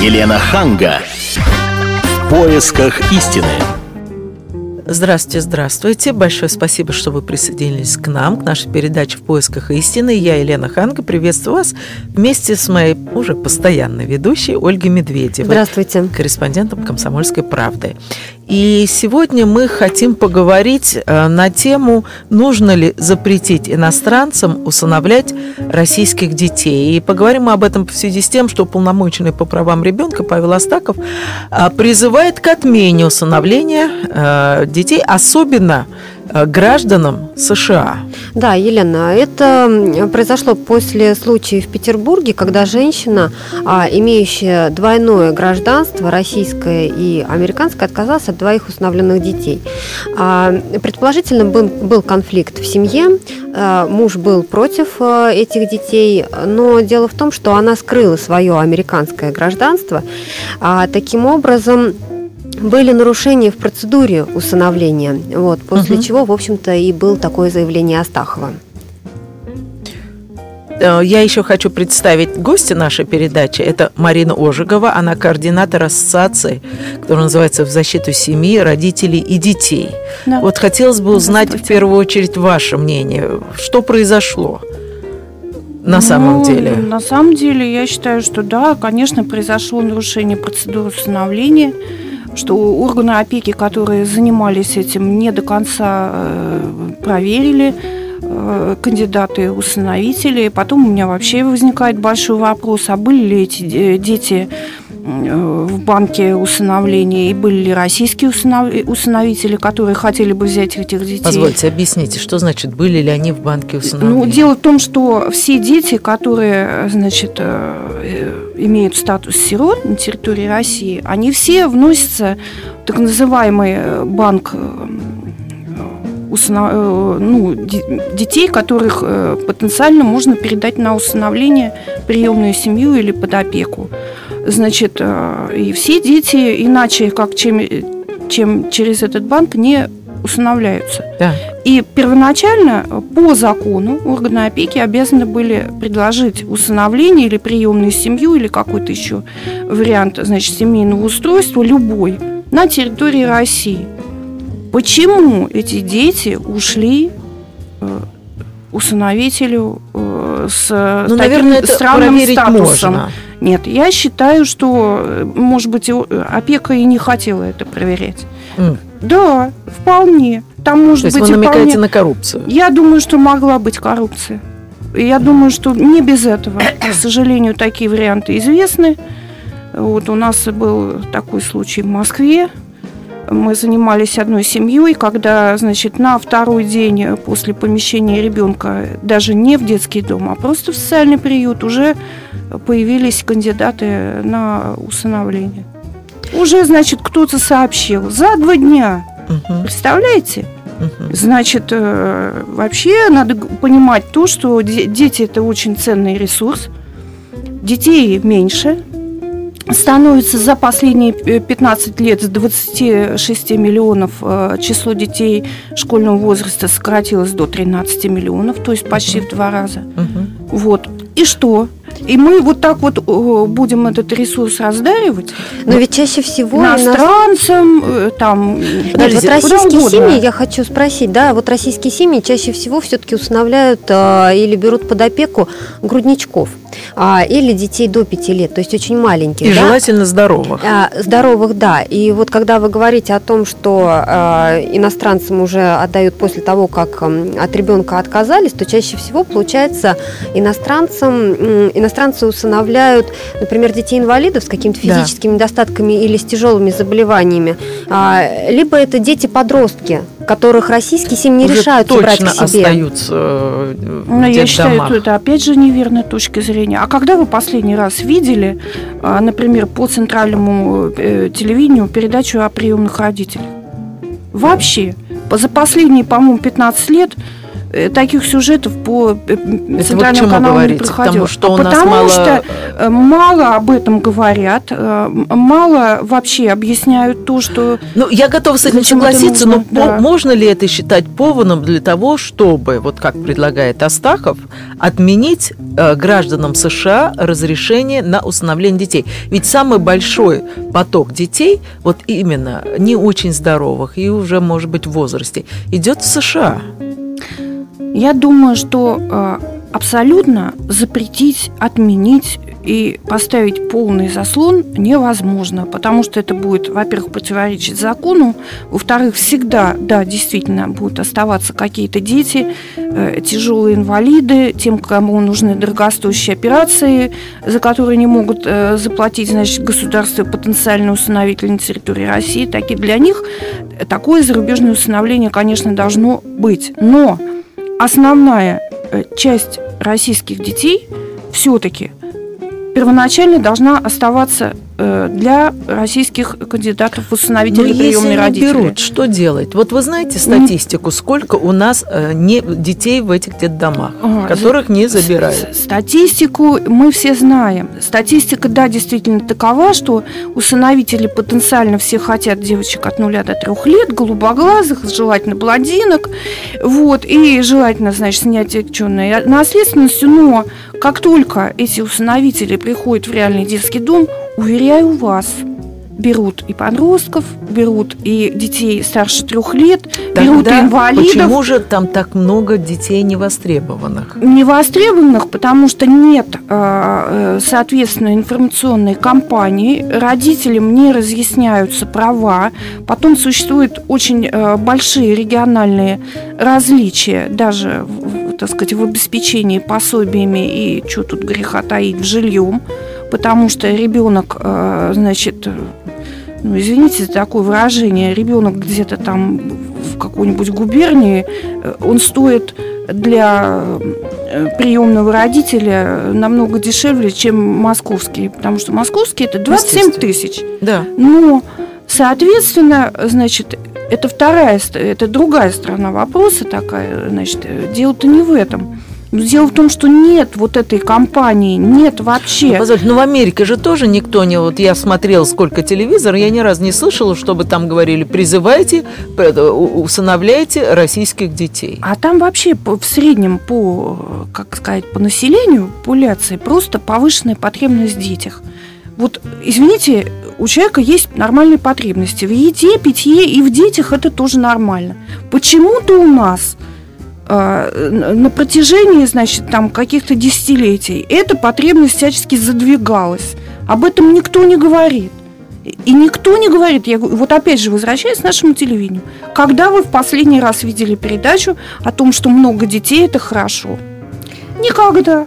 Елена Ханга. В поисках истины. Здравствуйте, здравствуйте. Большое спасибо, что вы присоединились к нам, к нашей передаче «В поисках истины». Я, Елена Ханга, приветствую вас вместе с моей уже постоянной ведущей Ольгой Медведевой. Здравствуйте. Корреспондентом «Комсомольской правды». И сегодня мы хотим поговорить э, на тему, нужно ли запретить иностранцам усыновлять российских детей. И поговорим мы об этом в связи с тем, что полномоченный по правам ребенка Павел Астаков э, призывает к отмене усыновления э, детей, особенно гражданам США. Да, Елена, это произошло после случая в Петербурге, когда женщина, а, имеющая двойное гражданство, российское и американское, отказалась от двоих усыновленных детей. А, предположительно, был, был конфликт в семье, а, муж был против этих детей, но дело в том, что она скрыла свое американское гражданство. Таким образом, были нарушения в процедуре усыновления, вот, после угу. чего, в общем-то, и было такое заявление Астахова. Э, я еще хочу представить гостя нашей передачи. Это Марина Ожегова. Она координатор ассоциации, которая называется «В защиту семьи, родителей и детей». Да. Вот хотелось бы узнать в первую очередь ваше мнение. Что произошло? на ну, самом деле? На самом деле, я считаю, что да, конечно, произошло нарушение процедуры усыновления что органы опеки, которые занимались этим, не до конца э, проверили э, кандидаты усыновители. Потом у меня вообще возникает большой вопрос, а были ли эти дети в банке усыновления, и были ли российские усыновители, которые хотели бы взять этих детей. Позвольте, объясните, что значит, были ли они в банке усыновления? Ну, дело в том, что все дети, которые, значит, э, имеют статус сирот на территории России, они все вносятся в так называемый банк э, ну, детей, которых потенциально можно передать на усыновление приемную семью или под опеку. Значит, э, и все дети иначе, как чем, чем через этот банк, не усыновляются. Да. И первоначально по закону органы опеки обязаны были предложить усыновление или приемную семью, или какой-то еще вариант значит, семейного устройства, любой, на территории России. Почему эти дети ушли э, усыновителю э, с ну, таким наверное, странным статусом? Можно. Нет, я считаю, что, может быть, опека и не хотела это проверять. Mm. Да, вполне. Там может То есть быть вы намекаете вполне... на коррупцию? Я думаю, что могла быть коррупция. Я думаю, что не без этого. К сожалению, такие варианты известны. Вот у нас был такой случай в Москве мы занимались одной семьей, когда, значит, на второй день после помещения ребенка даже не в детский дом, а просто в социальный приют уже появились кандидаты на усыновление. Уже, значит, кто-то сообщил за два дня. Угу. Представляете? Угу. Значит, э, вообще надо понимать то, что дети это очень ценный ресурс. Детей меньше, становится за последние 15 лет с 26 миллионов э, число детей школьного возраста сократилось до 13 миллионов, то есть почти в два раза. Угу. Вот. И что? И мы вот так вот будем этот ресурс раздаривать. Но ведь чаще всего иностранцам, э, там, Подождите, вот российские семьи, я хочу спросить, да, вот российские семьи чаще всего все-таки усыновляют а, или берут под опеку грудничков а, или детей до 5 лет, то есть очень маленьких. И да? желательно здоровых. А, здоровых, да. И вот когда вы говорите о том, что а, иностранцам уже отдают после того, как а, от ребенка отказались, то чаще всего получается иностранцам, иностранцы усыновляют, например, детей-инвалидов с какими-то физическими да. недостатками или с тяжелыми заболеваниями, а, либо это дети-подростки, которых российские семьи не решают брать к себе. остаются э, Но я считаю, что это опять же неверная точка зрения. А когда вы последний раз видели, а, например, по центральному э, телевидению передачу о приемных родителях? Вообще. За последние, по-моему, 15 лет таких сюжетов по э, Это центральному вы каналу не проходило. Потому что а у нас потому мало... что э, мало об этом говорят, э, мало вообще объясняют то, что Ну, я готова с этим согласиться, нужно? но Да. мо- можно ли это считать поводом для того, чтобы, вот как предлагает Астахов, отменить э, гражданам США разрешение на усыновление детей? Ведь самый большой поток детей, вот именно не очень здоровых и уже, может быть, в возрасте, идет в США. Я думаю, что э, абсолютно запретить, отменить и поставить полный заслон невозможно, потому что это будет, во-первых, противоречить закону, во-вторых, всегда, да, действительно, будут оставаться какие-то дети, э, тяжелые инвалиды, тем, кому нужны дорогостоящие операции, за которые не могут э, заплатить, значит, государство потенциально усыновитель на территории России, такие для них такое зарубежное усыновление, конечно, должно быть. Но основная э, часть российских детей все-таки первоначально должна оставаться для российских кандидатов в Но усыновители если приемные не родители. берут, что делать? Вот вы знаете статистику, сколько у нас э, не, детей в этих детдомах, которых не забирают? Статистику мы все знаем. Статистика, да, действительно такова, что усыновители потенциально все хотят девочек от нуля до трех лет, голубоглазых, желательно блондинок, вот, и желательно, значит, снять отягченной наследственностью, но как только эти усыновители приходят в реальный детский дом, уверяю вас, берут и подростков, берут и детей старше трех лет, берут и Тогда инвалидов. почему же там так много детей невостребованных? невостребованных, потому что нет, э, э, соответственно, информационной кампании, родителям не разъясняются права, потом существуют очень э, большие региональные различия, даже, так сказать, в обеспечении пособиями и, что тут греха таить, жильем, потому что ребенок, э, значит, э, ну, извините за такое выражение, ребенок где-то там в какой-нибудь губернии, э, он стоит для приемного родителя намного дешевле, чем московский, потому что московский это 27 Естественно. тысяч. Да. Но, соответственно, значит, это вторая, это другая сторона вопроса такая, значит, дело-то не в этом. Но дело в том, что нет вот этой компании, нет Ну, вообще. позвольте, ну в Америке же тоже никто не... Вот я смотрела сколько телевизор, я ни разу не слышала, чтобы там говорили, призывайте, у- усыновляйте российских детей. А там вообще в среднем по, э, как сказать, по населению, популяции, просто повышенная потребность в детях. Вот, извините, у человека есть нормальные потребности в еде, питье и в детях это тоже нормально. Почему-то у нас э, на протяжении, значит, там каких-то десятилетий эта потребность всячески задвигалась. Об этом никто не говорит. И никто не говорит, я вот опять же, возвращаясь к нашему телевидению, когда вы в последний раз видели передачу о том, что много детей это хорошо? Никогда.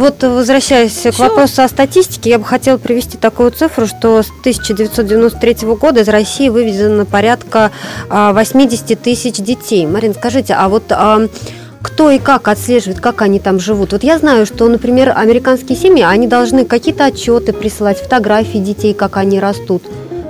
Вот возвращаясь к Всё. вопросу о статистике, я бы хотела привести такую цифру, что с 1993 года из России вывезено порядка а, 80 тысяч детей. Марин, скажите, а вот а, кто и как отслеживает, как они там живут? Вот я знаю, что, например, американские семьи, они должны какие-то отчеты присылать, фотографии детей, как они растут.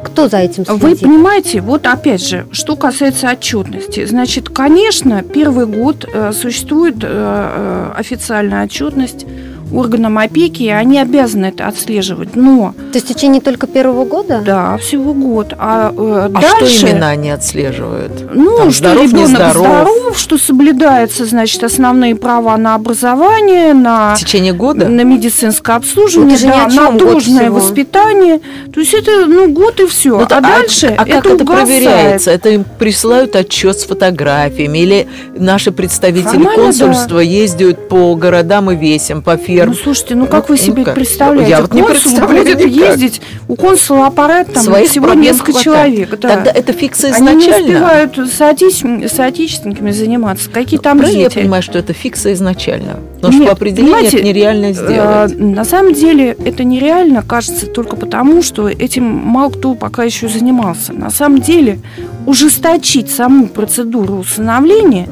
Кто за этим Вы следит? понимаете, вот опять же, что касается отчетности. Значит, конечно, первый год э, существует э, э, официальная отчетность органам опеки, и они обязаны это отслеживать. Но, То есть в течение только первого года? да, всего год. А, э, А дальше... что именно они отслеживают? Ну, Там что здоров, ребенок нездоров? здоров, что соблюдаются, значит, основные права на образование, на, В течение года? на медицинское обслуживание, Это же да, на должное всего. воспитание. То есть это, ну, год и все. Ну, а, то- дальше а как это угасает. проверяется? Это им присылают отчет с фотографиями или наши представители Формально, консульства ездят по городам и весям, по Ну, фермам? слушайте, ну как Ну, вы себе ну как? представляете? Я вот не представляю будет никак. ездить, у консула аппарат там Своих всего несколько хватает. человек. Да. Тогда это фикция Они не изначально? успевают соотече- соотечественниками заниматься. Какие там Правильно я дети? понимаю, что это фикция изначально? Потому что Нет, по определению понимаете, это нереально Э, сделать. На самом деле это нереально, кажется, только потому, что этим мало кто пока еще занимался. На самом деле ужесточить саму процедуру усыновления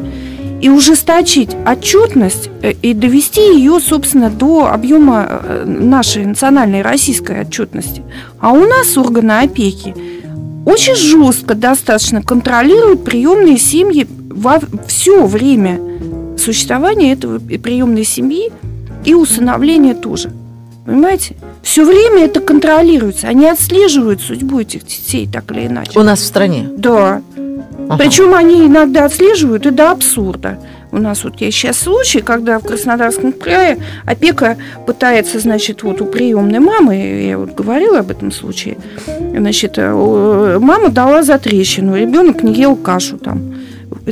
и ужесточить отчетность э, и довести ее, собственно, до объема э, нашей национальной российской отчетности. А у нас органы опеки очень жестко достаточно контролируют приемные семьи во все время существования этого приемной семьи и усыновления тоже. Понимаете? Все время это контролируется. Они отслеживают судьбу этих детей так или иначе. У нас в стране? Да. Ага. Причем они иногда отслеживают и до абсурда. У нас вот есть сейчас случай, когда в Краснодарском крае опека пытается, значит, вот у приемной мамы, я вот говорила об этом случае, значит, э, мама дала за трещину, ребенок не ел кашу там.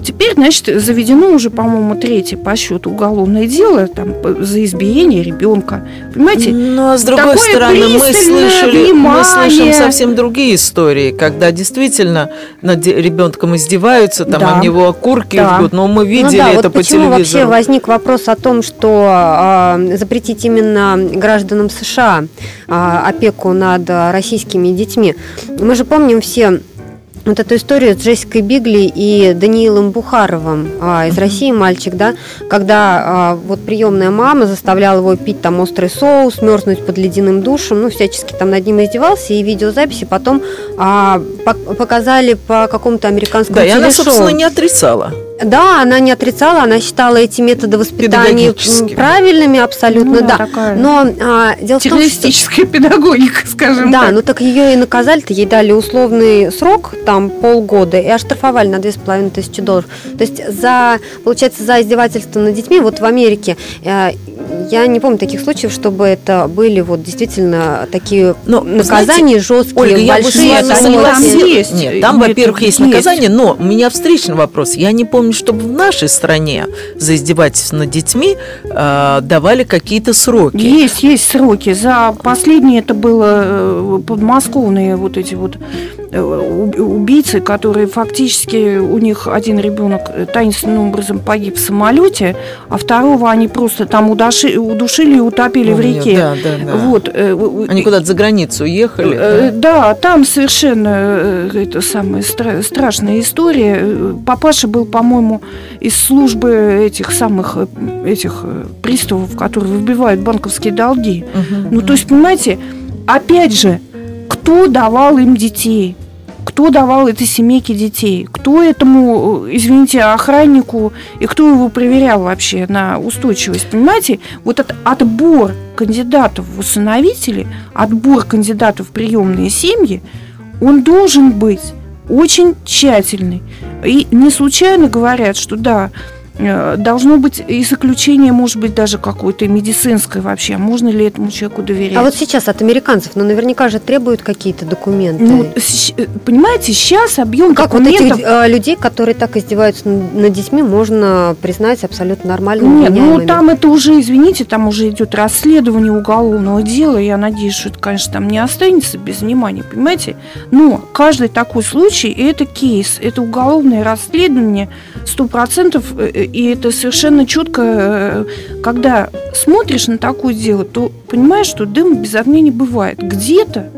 Теперь, значит, заведено уже, по-моему, третье по счету уголовное дело там, за избиение ребенка. Понимаете? Ну, а с другой Такое стороны, мы слышали, мы слышим совсем другие истории, когда действительно над ребенком издеваются, там да. от него окурки да. жгут, но мы видели ну, да, это вот по почему телевизору. вообще возник вопрос о том, что э, запретить именно гражданам США э, опеку над российскими детьми? Мы же помним все вот эту историю с Джессикой Бигли и Даниилом Бухаровым а, из России мальчик, да, когда а, вот приемная мама заставляла его пить там острый соус, мерзнуть под ледяным душем, ну всячески там над ним издевался, и видеозаписи потом а, показали по какому-то американскому да, телешоу. и она, собственно, не отрицала. Да, она не отрицала, она считала эти методы воспитания правильными абсолютно, ну, да. Такая но а, дело в том, что... педагогика, скажем Да, так. ну так ее и наказали-то, ей дали условный срок, там полгода, и оштрафовали на две с половиной тысячи долларов. То есть за, получается, за издевательство над детьми, вот в Америке, э, я не помню таких случаев, чтобы это были вот действительно такие но, наказания знаете, жесткие, Ольга, большие. Я бы с вами Нет, Нет, там, во-первых, есть, есть наказание, но у меня встречный вопрос. Я не помню, чтобы в нашей стране за издевательство над детьми э, давали какие-то сроки. Есть, есть сроки. За последние это было э, подмосковные вот эти вот Э, убийцы, которые фактически у них один ребенок таинственным образом погиб в самолете, а второго они просто там удушили, удушили и утопили Помню, в реке. Да, да, да. Вот. Э, они куда-то за границу уехали. Э, да, там совершенно это самая страшная история. Папаша был, по-моему, из службы этих самых этих приставов, которые выбивают банковские долги. Угу, ну, угу. то есть, понимаете, опять же, кто давал им детей? Кто давал этой семейке детей? Кто этому, извините, охраннику и кто его проверял вообще на устойчивость? Понимаете? Вот этот отбор кандидатов в усыновители, отбор кандидатов в приемные семьи, он должен быть очень тщательный. И не случайно говорят, что да, должно быть и заключение, может быть, даже какое-то медицинское вообще. Можно ли этому человеку доверять? А вот сейчас от американцев, ну, наверняка же требуют какие-то документы. Ну, э, понимаете, сейчас объем как документов... вот этих э, людей, которые так издеваются над детьми, можно признать абсолютно нормальными Нет, ну, там это уже, извините, там уже идет расследование уголовного дела. Я надеюсь, что это, конечно, там не останется без внимания, понимаете? Но каждый такой случай – это кейс, это уголовное расследование, сто процентов и это совершенно четко, э, когда смотришь на такое дело, то понимаешь, что дыма без огня не бывает. Где-то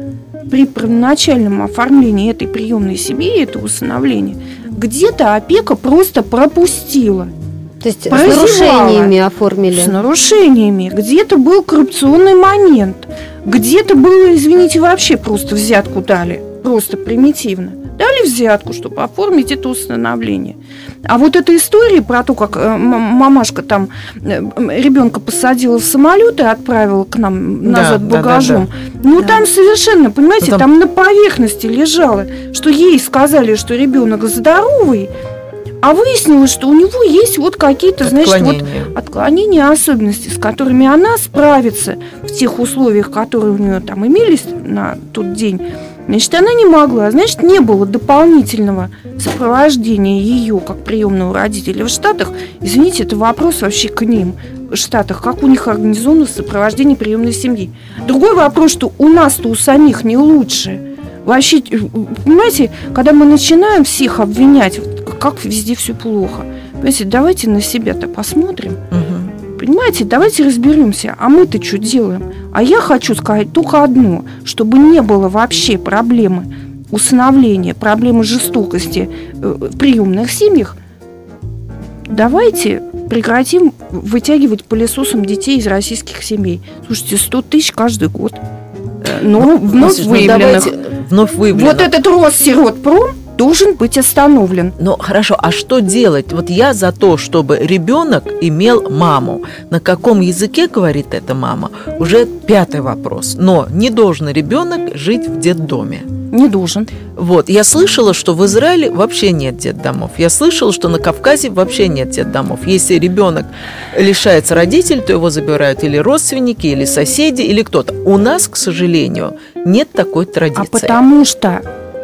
при первоначальном оформлении этой приемной семьи, этого усыновления, где-то опека просто пропустила. То есть Прозевала. с нарушениями оформили? С нарушениями. Где-то был коррупционный момент. Где-то было, извините, вообще просто взятку дали. Просто примитивно. Дали взятку, чтобы оформить это усыновление. А вот эта история про то, как э, мамашка там э, ребенка посадила в самолет и отправила к нам назад да, багажом, да, да, да. ну да. там совершенно, понимаете, ну, там... там на поверхности лежало, что ей сказали, что ребенок здоровый, а выяснилось, что у него есть вот какие-то, значит, вот отклонения, особенности, с которыми она справится в тех условиях, которые у нее там имелись на тот день. Значит, она не могла, значит, не было дополнительного сопровождения ее как приемного родителя в Штатах. Извините, это вопрос вообще к ним в Штатах, как у них организовано сопровождение приемной семьи. Другой вопрос, что у нас-то у самих не лучше. Вообще, понимаете, когда мы начинаем всех обвинять, как везде все плохо, понимаете, давайте на себя-то посмотрим. Угу. Понимаете, давайте разберемся, а мы-то что делаем? А я хочу сказать только одно, чтобы не было вообще проблемы усыновления, проблемы жестокости э, в приемных семьях, давайте прекратим вытягивать пылесосом детей из российских семей. Слушайте, 100 тысяч каждый год. Э, но ну, вновь ну, выявленных. Вновь выявленных. Вот этот Россиротпром, должен быть остановлен. Ну хорошо, а что делать? Вот я за то, чтобы ребенок имел маму. На каком языке говорит эта мама? Уже пятый вопрос. Но не должен ребенок жить в детдоме. Не должен. Вот, я слышала, что в Израиле вообще нет детдомов. Я слышала, что на Кавказе вообще нет детдомов. Если ребенок лишается родителей, то его забирают или родственники, или соседи, или кто-то. У нас, к сожалению, нет такой традиции. А потому что,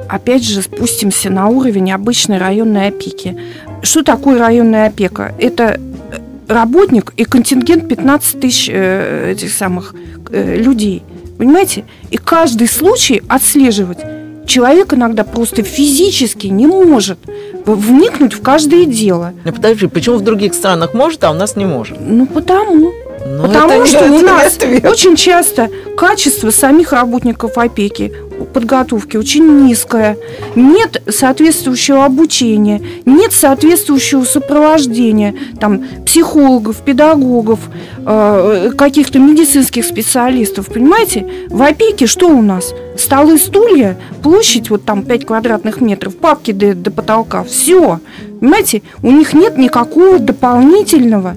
опять же, спустимся на уровень обычной районной опеки. Что такое районная опека? Это э, работник и контингент 15 тысяч э, этих самых э, людей. Понимаете? И каждый случай отслеживать человек иногда просто физически не может вникнуть в каждое дело. Ну, подожди, почему в других странах может, а у нас не может? Ну, потому. Ну, Потому что у нас ответ. очень часто качество самих работников опеки, подготовки очень низкое. Нет соответствующего обучения, нет соответствующего сопровождения там, психологов, педагогов, э, каких-то медицинских специалистов. Понимаете, в опеке что у нас? Столы, стулья, площадь вот там 5 квадратных метров, папки до, до потолка. Все. Понимаете, у них нет никакого дополнительного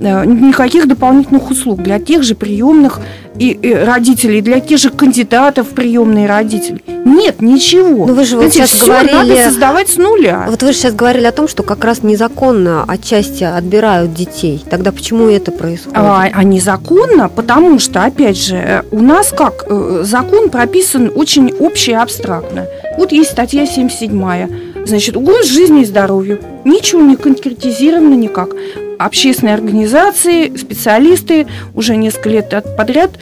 никаких дополнительных услуг для тех же приемных и, и родителей, для тех же кандидатов в приемные родители. Нет, ничего. Ну, вы же вот Знаете, сейчас всё говорили- надо создавать с нуля. Вот вы же сейчас говорили о том, что как раз незаконно отчасти отбирают детей. Тогда почему это происходит? А, а незаконно, потому что, опять же, э, у нас как э, закон прописан очень общий и абстрактно. Вот есть статья 77 Значит, угроз жизни и здоровью. Ничего не конкретизировано никак. Общественные организации, специалисты уже несколько лет подряд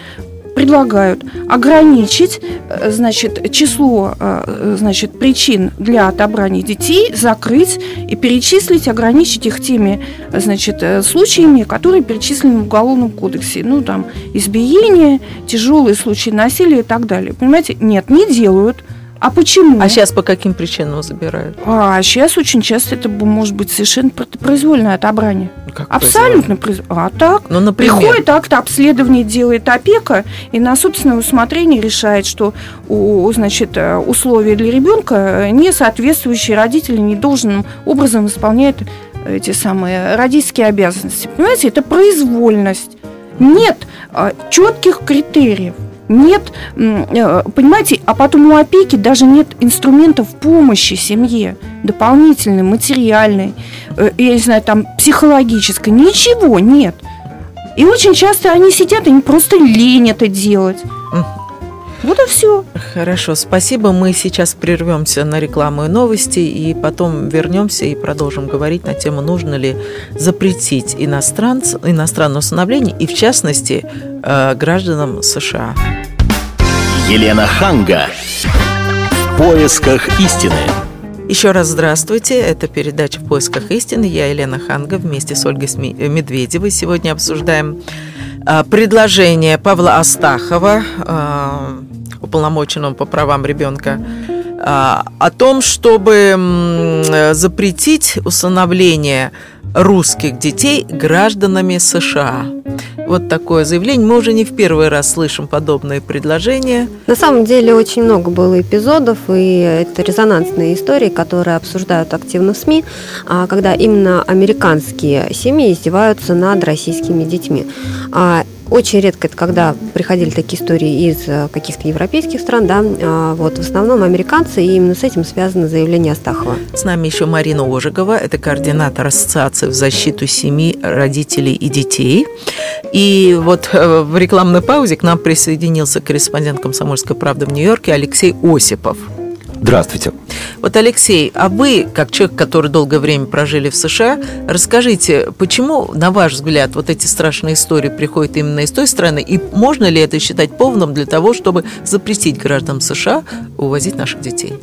предлагают ограничить э, значит, число э, значит, причин для отобрания детей, закрыть и перечислить, ограничить их теми значит, э, случаями, которые перечислены в Уголовном кодексе. Ну, там, избиение, тяжелые случаи насилия и так далее. Понимаете? Нет, не делают. А почему? А сейчас по каким причинам забирают? А сейчас очень часто это может быть совершенно про- произвольное отобрание. Как Абсолютно произвольное. А так? Ну, например. Приходит акт обследования, делает опека и на собственное усмотрение решает, что у, значит, э, условия для ребенка э, не соответствующие родители недолжным образом исполняют эти самые родительские обязанности. Понимаете, это произвольность. Нет четких критериев. Нет, э, понимаете, а потом у опеки даже нет инструментов помощи семье, дополнительной, материальной, э, я не знаю, там, психологической, ничего нет. И очень часто они сидят, они просто лень это делать. Вот и все. Хорошо, спасибо. Мы сейчас прервемся на рекламу и новости, и потом вернемся и продолжим говорить на тему, нужно ли запретить иностранц, иностранное усыновление, и в частности э, гражданам США. Елена Ханга. В поисках истины. Еще раз здравствуйте. Это передача «В поисках истины». Я Елена Ханга вместе с Ольгой э, Медведевой. Сегодня обсуждаем предложение Павла Астахова, а, уполномоченного по правам ребенка, а, о том, чтобы запретить усыновление русских детей гражданами США. Вот такое заявление. Мы уже не в первый раз слышим подобные предложения. На самом деле очень много было эпизодов, и это резонансные истории, которые обсуждают активно в СМИ, а, когда именно американские семьи издеваются над российскими детьми. Очень редко это когда приходили такие истории из э, каких-то европейских стран, да, а, вот в основном американцы, и именно с этим связано заявление Астахова. С нами еще Марина Ожегова, это координатор Ассоциации в защиту семьи, родителей и детей. И вот э, в рекламной паузе к нам присоединился корреспондент «Комсомольской правды» в Нью-Йорке Алексей Осипов. Здравствуйте. Вот, Алексей, а вы, как человек, который долгое время прожили в США, расскажите, почему, на ваш взгляд, вот эти страшные истории приходят именно из той страны, и можно ли это считать поводом для того, чтобы запретить гражданам США увозить наших детей?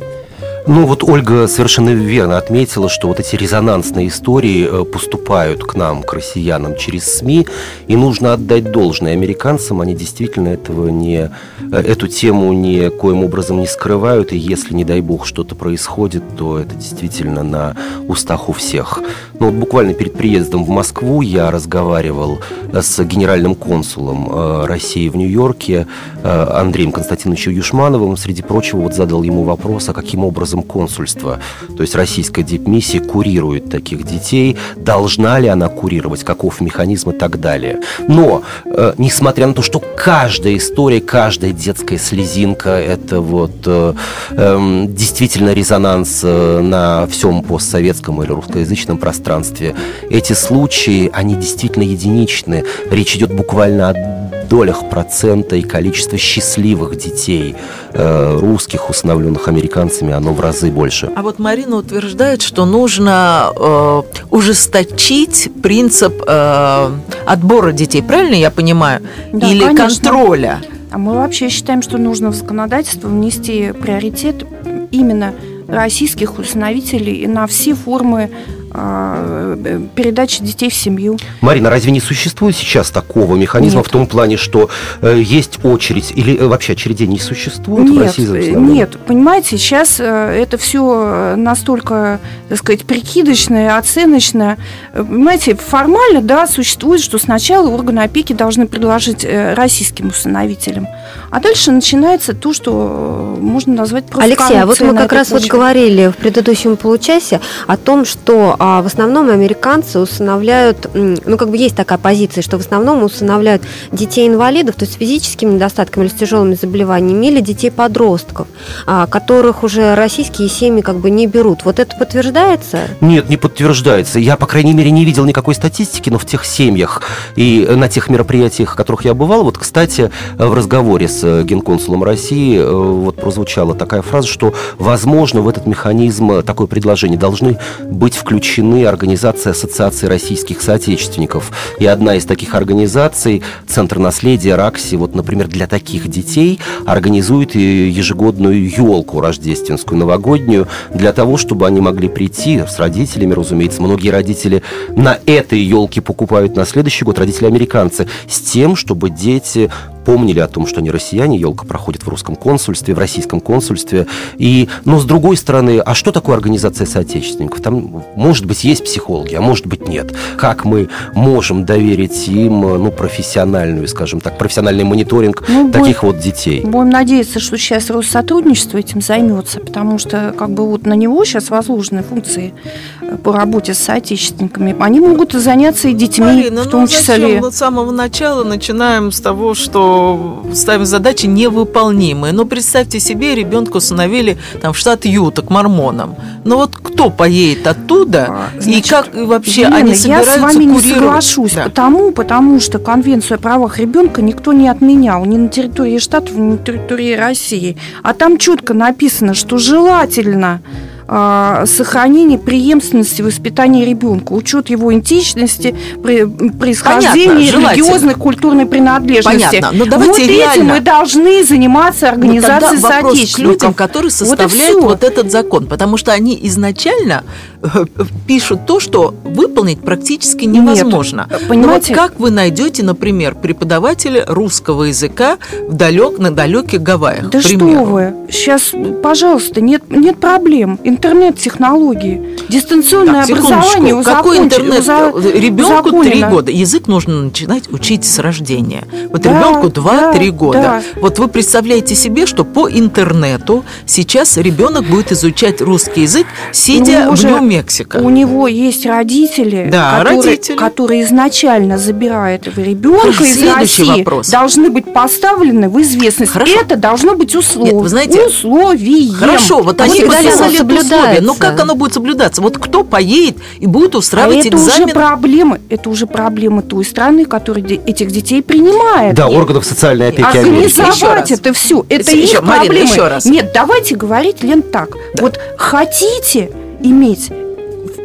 Ну вот Ольга совершенно верно отметила, что вот эти резонансные истории э, поступают к нам, к россиянам, через СМИ, и нужно отдать должное американцам, они действительно этого не, э, эту тему никоим образом не скрывают, и если, не дай бог, что-то происходит, то это действительно на устах у всех. Ну, вот буквально перед приездом в Москву я разговаривал с генеральным консулом э, России в Нью-Йорке э, Андреем Константиновичем Юшмановым. Среди прочего, вот задал ему вопрос, а каким образом консульство, то есть российская дипмиссия, курирует таких детей, должна ли она курировать, каков механизм и так далее. Но, э, несмотря на то, что каждая история, каждая детская слезинка, это вот э, э, действительно резонанс э, на всем постсоветском или русскоязычном пространстве. Эти случаи, они действительно единичны. Речь идет буквально о долях процента и количество счастливых детей э, русских, установленных американцами, оно в разы больше. А вот Марина утверждает, что нужно э, ужесточить принцип э, отбора детей, правильно я понимаю? Да, Или конечно. контроля? А мы вообще считаем, что нужно в законодательство внести приоритет именно российских усыновителей на все формы передачи детей в семью. Марина, разве не существует сейчас такого механизма Нет. в том плане, что э, есть очередь или э, вообще очередей не существует в Нет, России? за э, нет, понимаете, сейчас э, это все настолько, так сказать, прикидочное, оценочное. Э, Понимаете, формально, да, существует, что сначала органы опеки должны предложить э, российским усыновителям, а дальше начинается то, что э, можно назвать просто Алексей, а вот мы как раз вот говорили в предыдущем получасе о том, что а, в основном американцы усыновляют, ну как бы есть такая позиция, что в основном усыновляют детей-инвалидов, то есть с физическими недостатками или с тяжелыми заболеваниями, или детей-подростков, а, которых уже российские семьи как бы не берут. Вот это подтверждается? Нет, не подтверждается. Я, по крайней мере, не видел никакой статистики, но в тех семьях и на тех мероприятиях, в которых я бывал, вот, кстати, в разговоре с э, генконсулом России э, вот прозвучала такая фраза, что, возможно, в этот механизм э, такое предложение должны быть включены организации Ассоциации российских соотечественников. И одна из таких организаций, Центр наследия РАКСИ, вот, например, для таких детей организует ежегодную елку рождественскую, новогоднюю, для того, чтобы они могли прийти с родителями, разумеется. Многие родители на этой елке покупают на следующий год, родители американцы, с тем, чтобы дети помнили о том, что они россияне, елка проходит в русском консульстве, в российском консульстве. И, но с другой стороны, а что такое организация соотечественников? Там, может быть, есть психологи, а может быть, нет. Как мы можем доверить им, ну, профессиональную, скажем так, профессиональный мониторинг Ну, таких вот детей? Будем надеяться, что сейчас Россотрудничество этим займется, потому что как бы вот на него сейчас возложены функции э, по работе с соотечественниками. Они могут заняться и детьми, Марина, в том ну числе. зачем вот с самого начала начинаем с того, что ставим задачи невыполнимые. Ну, представьте себе, ребенка установили там, в штат Юта к мормонам. Но вот кто поедет оттуда А, и значит, как вообще Елена, они я собираются с вами не соглашусь, Да. потому, потому что Конвенцию о правах ребенка никто не отменял ни на территории штатов, ни на территории России. А там четко написано, что желательно сохранение преемственности воспитания ребенка, учет его идентичности, происхождения, Понятно, религиозной, культурной принадлежности. Понятно, но давайте вот этим реально. мы должны заниматься Ну, организацией вопрос к людям, которые составляют всё. вот, этот закон, потому что они изначально э, пишут то, что выполнить практически невозможно. Нет, Но понимаете? вот как вы найдете, например, преподавателя русского языка в далек, на далеких Гавайях? Да что вы, сейчас, пожалуйста, нет, нет проблем. Интернет-технологии, дистанционное Так, образование. Какой интернет? уза- Ребенку три года. Язык нужно начинать учить с рождения. Вот Да, ребенку да, 2-3 года. да. Вот вы представляете себе, что по интернету сейчас ребенок будет изучать русский язык, сидя в Нью-Мексико. У него есть родители, Да, которые, родители. которые изначально забирают этого ребенка из России, вопрос. должны быть поставлены в известность. Хорошо. Это должно быть услов... Нет, вы знаете, условием. Хорошо, вот они всегда это условие, но как оно будет соблюдаться? Вот кто поедет и будет А устраивать это уже экзамен? проблемы, это уже проблемы той страны, которая этих детей принимает. Да, И- органов социальной опеки. Еще. Организовать это все, это Еще, их Марина, проблемы. еще раз. Нет, давайте говорить, Лен, так. Вот хотите иметь,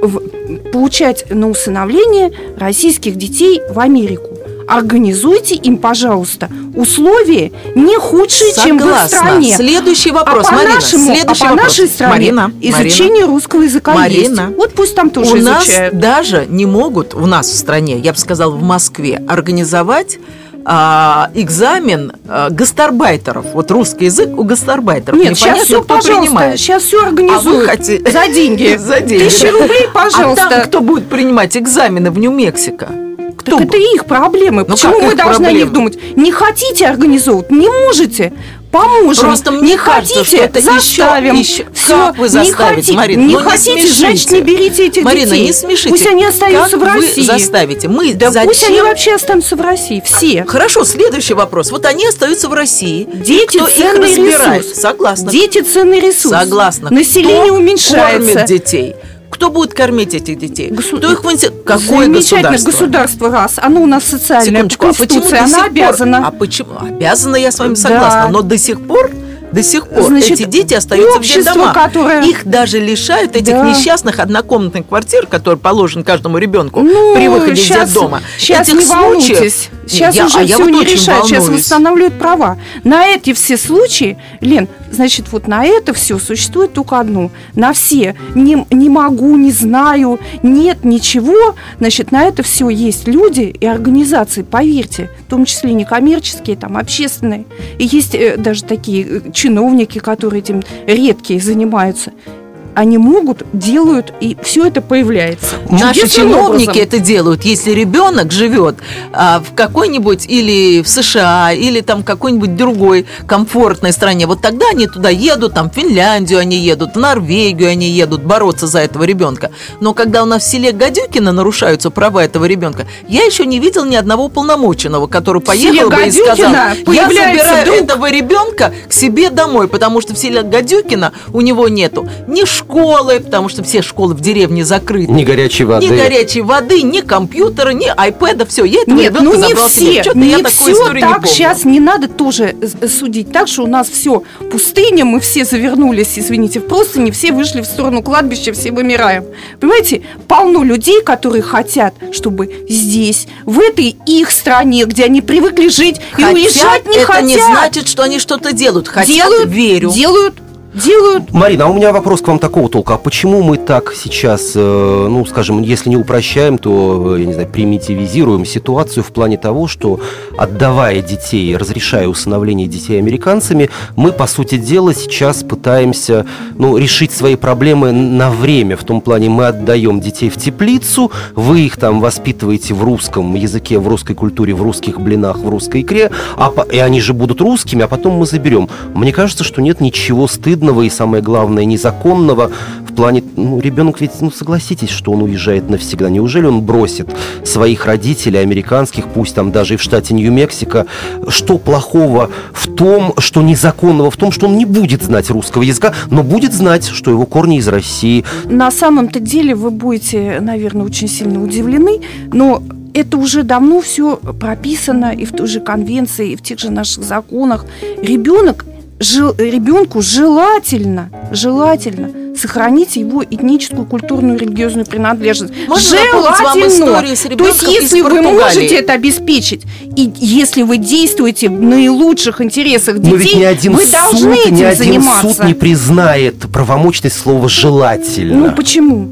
в- в- получать на усыновление российских детей в Америку, организуйте им, пожалуйста, условия не худшие, чем в их Согласна. стране. Следующий вопрос, а по Марина. нашему, следующий а по вопрос. нашей стране Марина, изучение русского языка Марина. есть. Вот пусть там тоже у нас изучают. даже не могут, у нас в стране, я бы сказала, в Москве, организовать а, экзамен а, гастарбайтеров. Вот русский язык у гастарбайтеров. Нет, сейчас Непонятно, все, кто пожалуйста, принимает. сейчас все А организуют. хотите- За деньги. За деньги. Тысяча рублей, пожалуйста. А там кто будет принимать экзамены в Нью-Мексико? Кто Так это их проблемы. Ну Почему как мы их должны о проблемы? них думать? Не хотите организовывать? Не можете? Поможем. Просто мне не кажется, хотите, это еще- заставим. еще- Всё. Как вы не заставите, хотите, Марина? Не Ну, не хотите, смешите. значит, не берите этих Марина, детей. не смешите. Пусть они остаются как в России. Вы заставите. Мы Да зачем? пусть они вообще останутся в России. Все. Хорошо, следующий вопрос. Вот они остаются в России. Дети Кто их ценный разбирает? ресурс. Согласна. Дети ценный ресурс. Согласна. Население Кто уменьшается. кормит детей? Кто будет кормить этих детей? Госу- Кто их в инте- Какое государство? государство раз. Оно у нас социальное. Секундочку, а почему Конституция, сих она пор- обязана. А почему? Обязана, я с вами Да. согласна. Но до сих пор до сих пор Значит, эти дети остаются в общество, детдомах. которое- Их даже лишают этих Да. несчастных однокомнатных квартир, которые положены каждому ребенку Ну, при выходе щас- из детдома. Сейчас Этих не волнуйтесь. Сейчас Я- уже а все не решают. Сейчас восстанавливают права. На эти все случаи, Лен, значит, вот на это все существует только одно. На все. Не, не могу, не знаю, нет ничего. Значит, на это все есть люди и организации, поверьте, в том числе некоммерческие, там, общественные. И есть э, даже такие э, чиновники, которые этим редкие занимаются. Они могут, делают, и все это появляется. Наши чиновники образом. это делают, если ребенок живет а, в какой-нибудь или в США, или там какой-нибудь другой комфортной стране, вот тогда они туда едут, там в Финляндию они едут, в Норвегию они едут бороться за этого ребенка. Но когда у нас в селе Гадюкино нарушаются права этого ребенка, я еще не видел ни одного полномоченного, который поехал бы и сказал, я забираю друг». этого ребенка к себе домой, потому что в селе Гадюкино у него нету ни школы, потому что все школы в деревне закрыты. Ни горячей воды. Ни горячей воды, ни компьютера, ни айпэда, все. Я этого Нет, ну не себе. все, Что-то не я все истории не так помню. сейчас не надо тоже э, судить так, что у нас все пустыня, мы все завернулись, извините, просто не все вышли в сторону кладбища, все вымираем. Понимаете, полно людей, которые хотят, чтобы здесь, в этой их стране, где они привыкли жить Хотят, и уезжать не это хотят, не значит, что они что-то делают. Хотят, делают, верю. делают, делают. Марина, а у меня вопрос к вам такого толка. А почему мы так сейчас, э, ну, скажем, если не упрощаем, то, э, я не знаю, примитивизируем ситуацию в плане того, что отдавая детей, разрешая усыновление детей американцами, мы, по сути дела, сейчас пытаемся, ну, решить свои проблемы на время. В том плане мы отдаем детей в теплицу, вы их там воспитываете в русском языке, в русской культуре, в русских блинах, в русской икре, а, и они же будут русскими, а потом мы заберем. Мне кажется, что нет ничего стыдного и, самое главное, незаконного в плане, ну, ребенок ведь, ну, согласитесь, что он уезжает навсегда. Неужели он бросит своих родителей, американских, пусть там даже и в штате Нью-Мексико, что плохого в том, что незаконного в том, что он не будет знать русского языка, но будет знать, что его корни из России. На самом-то деле вы будете, наверное, очень сильно удивлены, но это уже давно все прописано и в той же конвенции, и в тех же наших законах. Ребенок, жел- ребенку желательно, желательно сохранить его этническую, культурную, религиозную принадлежность. Можно напомнить вам с То есть, если вы можете это обеспечить, и если вы действуете в наилучших интересах детей, Но ведь ни один вы суд, должны этим ни один заниматься. суд не признает правомочность слова «желательно». Ну почему?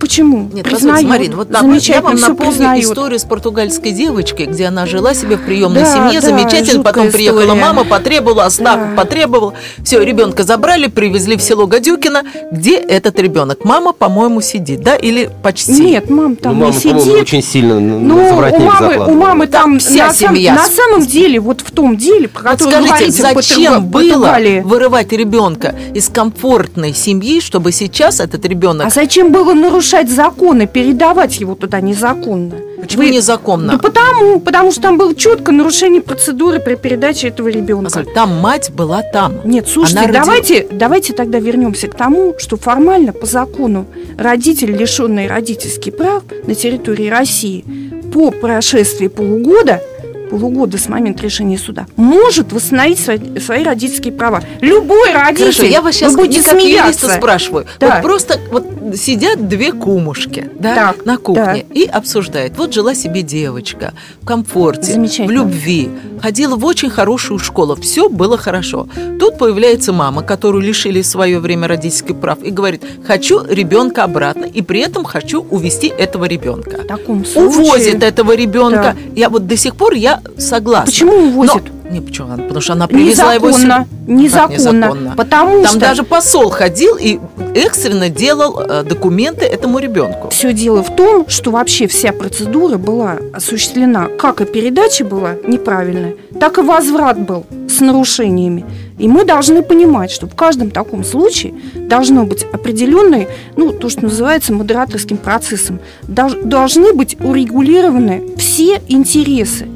Почему? Нет, Признает. позвольте, Марина, вот да, я вам напомню историю с португальской девочкой, где она жила себе в приемной Да, семье, да, замечательно, потом приехала история. мама, потребовала, Остапов Да. потребовал, все, ребенка забрали, привезли в село Гадюкино, где этот ребенок? Мама, по-моему, сидит, да, или почти? Нет, мам там ну, мама, не сидит. очень сильно Ну, ну, у мамы, у мамы там вся на, сам- семья. на самом деле, вот в том деле, про Вот который вы скажите, зачем было вырывать ребенка из комфортной семьи, чтобы сейчас этот ребенок... А зачем было нарушать законы, передавать его туда незаконно? Почему Вы- незаконно? Да потому, потому что там было четко нарушение процедуры при передаче этого ребенка. Послушайте, Там мать была там. Нет, слушайте, Она родила- давайте, давайте тогда вернемся к тому, что формально по закону родитель, лишенный родительских прав на территории России, по прошествии полугода, полугода с момента решения суда, может восстановить свои, свои родительские права. Любой родитель, Хорошо, я вас сейчас вы будете не как смеяться. спрашиваю. Да. Вот просто вот сидят две кумушки да, Так, на кухне и обсуждают. Вот жила себе девочка в комфорте, в любви, ходила в очень хорошую школу, все было хорошо. Тут появляется мама, которую лишили в свое время родительских прав, и говорит, хочу ребенка обратно, и при этом хочу увести этого ребенка. В таком случае... Увозит этого ребенка. Я вот до сих пор я согласна. Почему увозит? Но- не, почему? Потому что она привезла его Незаконно. сюда. Незаконно. Незаконно? Потому Там что... даже посол ходил и экстренно делал э, документы этому ребенку. Все дело в том, что вообще вся процедура была осуществлена, как и передача была неправильная, так и возврат был с нарушениями. И мы должны понимать, что в каждом таком случае должно быть определенный, ну, то, что называется модераторским процессом, должны быть урегулированы все интересы.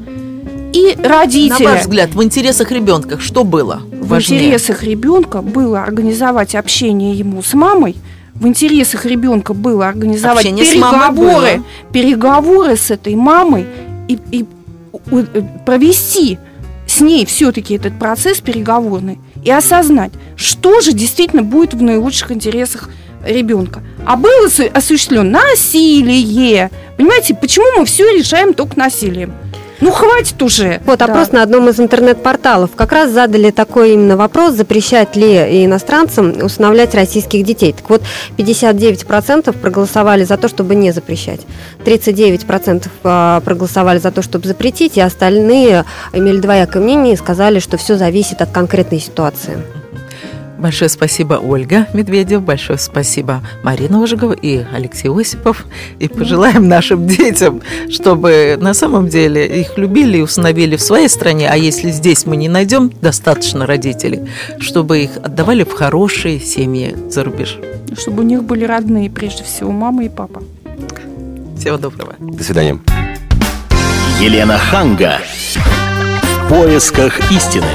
И родители... На ваш взгляд, в интересах ребенка что было В важнее? интересах ребенка было организовать общение ему с мамой. В интересах ребенка было организовать Общение переговоры, было. переговоры с этой мамой и, и э, провести с ней все-таки этот процесс переговорный и осознать, что же действительно будет в наилучших интересах ребенка. А было осу- осуществлено насилие. Понимаете, почему мы все решаем только насилием? Ну, хватит уже. Вот Да. опрос на одном из интернет-порталов как раз задали такой именно вопрос, запрещать ли иностранцам усыновлять российских детей. Так вот, 59% проголосовали за то, чтобы не запрещать. 39% а, проголосовали за то, чтобы запретить, и остальные имели двоякое мнение и сказали, что все зависит от конкретной ситуации. Большое спасибо, Ольга Медведев. Большое спасибо, Марина Ожегова и Алексей Осипов. И пожелаем нашим детям, чтобы на самом деле их любили и установили в своей стране. А если здесь мы не найдем достаточно родителей, чтобы их отдавали в хорошие семьи за рубеж. Чтобы у них были родные, прежде всего, мама и папа. Всего доброго. До свидания. Елена Ханга. В поисках истины.